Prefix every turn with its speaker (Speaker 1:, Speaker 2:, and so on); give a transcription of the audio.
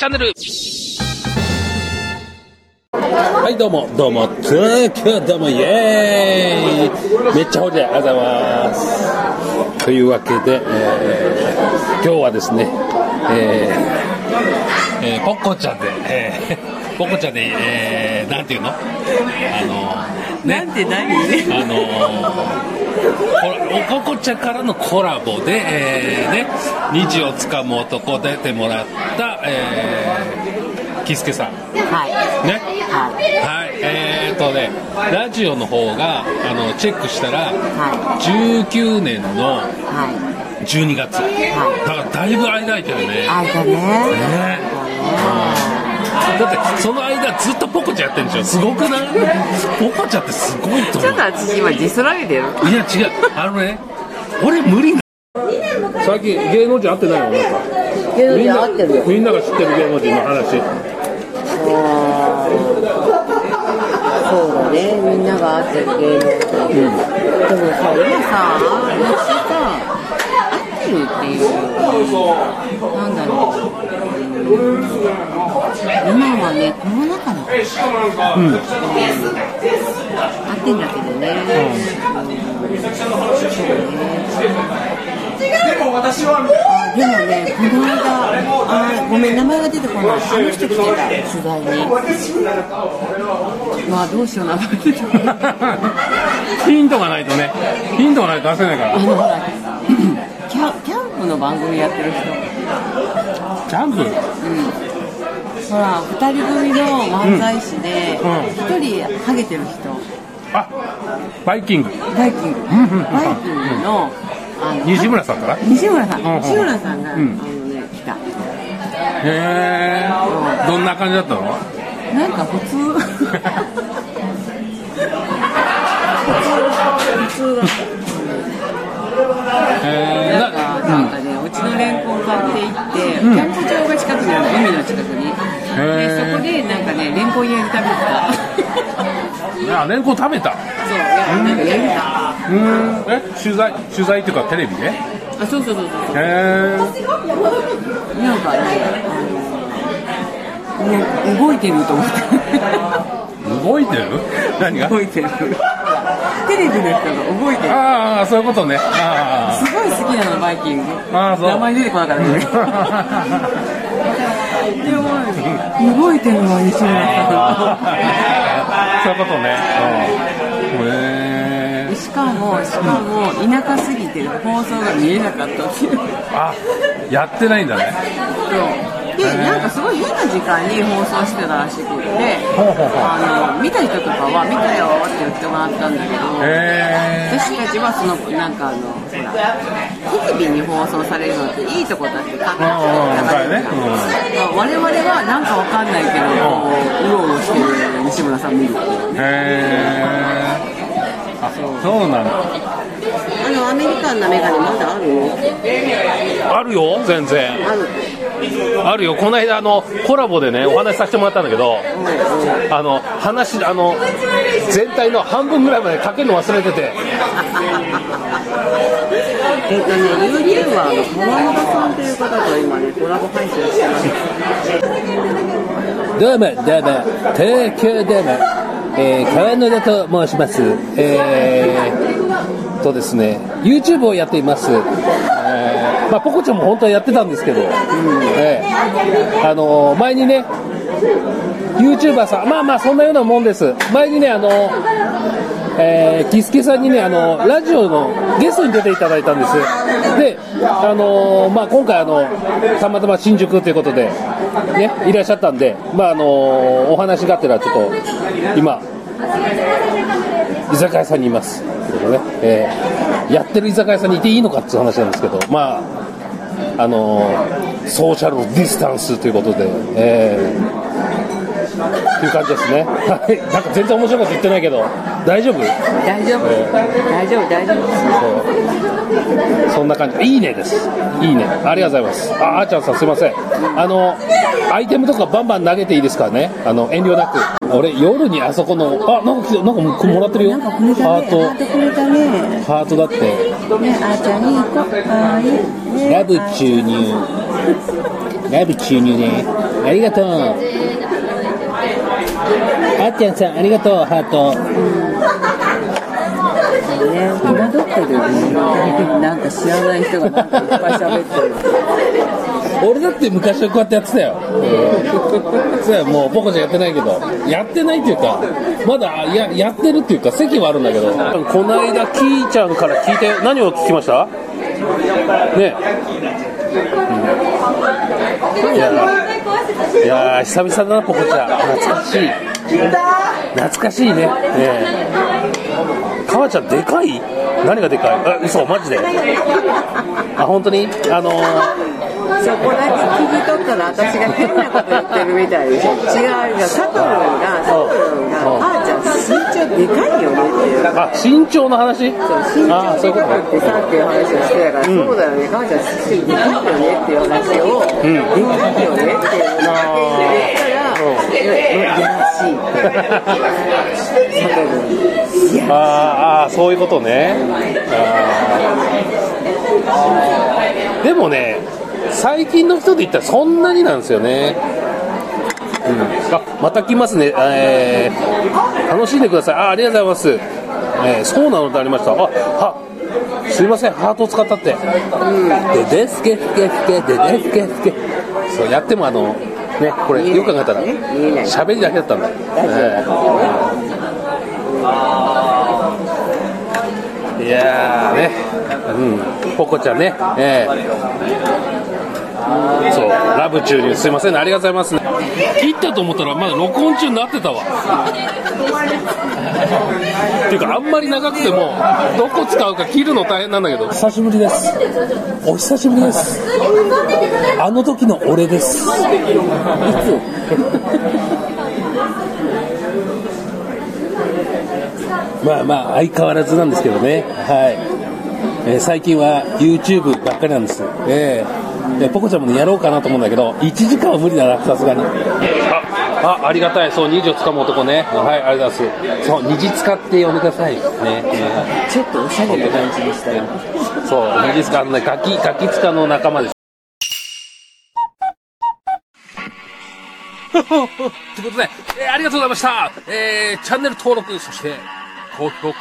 Speaker 1: チャンネル。
Speaker 2: はい、どうも、どうも、東京どうも、イエーイ。めっちゃほじゃ、ありがとうございます。というわけで、えー今日はですね、えーえーポッコちゃんで、えーポッコちゃんで、えーなんていうの？あの、ね、
Speaker 3: なんて何？
Speaker 2: あのー、おここちゃんからのコラボで、えーね、虹をつかむ男出てもらった、えー、キスケさん。
Speaker 3: はい。
Speaker 2: ね。
Speaker 3: は
Speaker 2: はい、えーとね、ラジオの方が、あの、チェックしたら、
Speaker 3: は
Speaker 2: 19年の
Speaker 3: い。は
Speaker 2: 12月。だからだいぶ間空いてるね。
Speaker 3: い。あいたね。
Speaker 2: ねだって、その間ずっとポコちゃんやってるんでしょ？すごくない？ポコちゃんってすごいと思う
Speaker 3: ちょっと。私今ディスられてる。
Speaker 2: いや、違う。あのね、俺無理な最近芸能人会ってないの？なんか。
Speaker 3: 芸能人合ってるよ。
Speaker 2: みんなが知ってる芸能人の話。
Speaker 3: そうだね。みんなが合ってる芸能人。でもさ、今さ、私さ、合ってるっていう、なんだろう。今はね、コロナ禍だから。
Speaker 2: うん。
Speaker 3: 合ってんだけどね。あでもね、この間、あごめん、名前が出てこない。あの人来てた、取材に。まあ、どうしよう、名前出てこない。
Speaker 2: ヒントがないとね、ヒントがないと出せないから
Speaker 3: あ。の、ほら、キャキャンプの番組やってる人。
Speaker 2: ジャンプ
Speaker 3: ほら、二人組の漫才師で
Speaker 2: うん、
Speaker 3: 一人ハゲてる人。
Speaker 2: あ、バイキング。
Speaker 3: バイキング。
Speaker 2: んうん
Speaker 3: バイキングの、あの、
Speaker 2: 西村さんから？へ
Speaker 3: 西村さん。
Speaker 2: うんうん
Speaker 3: 西村さんが、あ
Speaker 2: うん
Speaker 3: のね、来た。
Speaker 2: え。どんな感じだったの？
Speaker 3: なんか普通てキャンプ場が近くにあるの海の近くに。でそこでなんかねレンコン焼いて食べてた
Speaker 2: あ、レンコン食べた？
Speaker 3: そういやなんか焼いてた。
Speaker 2: うーん。え、取材、取材っていうかテレビで？
Speaker 3: あそうそうそうそう
Speaker 2: へ
Speaker 3: なんかね動いてると思って。
Speaker 2: ー。動いてる？何が？
Speaker 3: 動いてるテレビの人が動いてる
Speaker 2: ああ、そういうことね。あ
Speaker 3: すごい好きなのバイキング
Speaker 2: ああそう
Speaker 3: 名前出てこなかったねでも動いてるわ西村さ
Speaker 2: あ。そういうことね。うん。へー。
Speaker 3: んしかもしかも田舎すぎて放送が見えなかったっていう
Speaker 2: あ、やってないんだね。
Speaker 3: でなんかすごい変な時間に放送してたらしくって
Speaker 2: ほうほうほう
Speaker 3: あの見た人とかは見たよって言ってもらったんだけど
Speaker 2: へ
Speaker 3: 私たちはそのなんかあのほらテレビに放送されるのっていいとこだって考えて
Speaker 2: うんうん
Speaker 3: 流れるじゃ我々はなんかわかんないけどこううろうろしてる西村さん見るっていう
Speaker 2: ー。
Speaker 3: ね
Speaker 2: へー。あ、そうなんだ。
Speaker 3: あのアメリカンなメガネまだあるの？
Speaker 2: あるよ、全然。
Speaker 3: ある
Speaker 2: あるよ、この間、あの、コラボでね、お話しさせてもらったんだけど、あの、話、あの、全体の半分ぐらいまでかけるの忘れてて、
Speaker 3: えっとね YouTuber の川本さんという方と今ねコラボ配信してます
Speaker 2: どうも、どうも、東京どうも、えー、川野田と申します。えー、とですね、YouTube をやっています。まあ、ポコちゃんも本当はやってたんですけど、えーあの前にね、YouTuber さん、まあまあ、そんなようなもんです。前にね、あのえー、キスケさんにね、あのラジオのゲストに出ていただいたんです。で、あのまあ、今回あの、たまたま新宿ということで、ね、いらっしゃったんで、まああのお話があってらちょっと、今、居酒屋さんにいます。ということでね、えやってる居酒屋さんにいていいのかっていう話なんですけど、まあ、あのソーシャルディスタンスということで、えーっていう感じですね。はい。なんか全然面白いこと言ってないけど、大丈夫？
Speaker 3: 大丈夫。大丈夫大丈夫
Speaker 2: そんな感じ。いいねです。いいね。ありがとうございます。あ、あーちゃんさんすいません。あの、アイテムとかバンバン投げていいですからね。あの、遠慮なく。俺、夜にあそこの、あ、なんか来た、なんかもらってるよ。ハー
Speaker 3: ト。
Speaker 2: ハートだって。
Speaker 3: ねあーちゃんいい子かわい
Speaker 2: ラブ注入。ラブ注入ね。ありがとう。あっちゃんさん、ありがとう、ハート。
Speaker 3: ね、戸惑ってるよね。なんか知らない人がなんかいっぱい喋ってる。
Speaker 2: 俺だって昔はこうやってやってたよ。そうや、もうポコちゃんやってないけど、やってないっていうか、まだややってるっていうか、席はあるんだけど、この間、キーちゃんから聞いて、何を聞きました？ね、うん、いや。いや久々だな、ポコちゃん、懐かしい、懐かしいね、ねかわちゃん、でかい？何がでかい？あ嘘マジで。あ本当に？あのー
Speaker 3: そこだけ聞き取ったら私が変なこと言ってるみたいでしょ。違うよ。サトルンがサトルンが身長でかいよねっていう
Speaker 2: あ身長の話
Speaker 3: そう身長でかくってさっていう話をしてたから、
Speaker 2: うん
Speaker 3: そうだよね母ちゃん身長でかいよねっていう話を、
Speaker 2: うん。
Speaker 3: でかいよねっていう話。を言ったら、いやらしい
Speaker 2: あーあーそういうことね。でもね最近の人で言ったらそんなになんですよね、うん、あまた来ますね、えー楽しんでください。あありがとうございます、えーそうなのってありました。あはすいません。ハートを使ったって、でですけすけすけ。でですけすけ。そうやってもあのねこれよく考えたら喋りだけだったんだ、えー。いやーね、うん、ポコちゃんね、えー、そう、ラブ中にすいませんね、ありがとうございます、切ったと思ったら、まだ録音中になってたわ。っていうか、あんまり長くても、どこ使うか切るの大変なんだけど。久しぶりです。お久しぶりです。あの時の俺です。まあまあ、相変わらずなんですけどね。はい。えー最近は YouTube ばっかりなんです。えーでポコちゃんもね、やろうかなと思うんだけど、1時間は無理だな、さすがに。あ、あ、ありがたい。そう、虹をつかむ男ね。はい、ありがとうございます。そう、虹使って呼んでください。ね。え
Speaker 3: ちょっとおしゃれな感じでしたよ
Speaker 2: ーそう、虹使のね、ガキ、ガキ使の仲間です。ということで、えーありがとうございました。えーチャンネル登録、そして、高評価、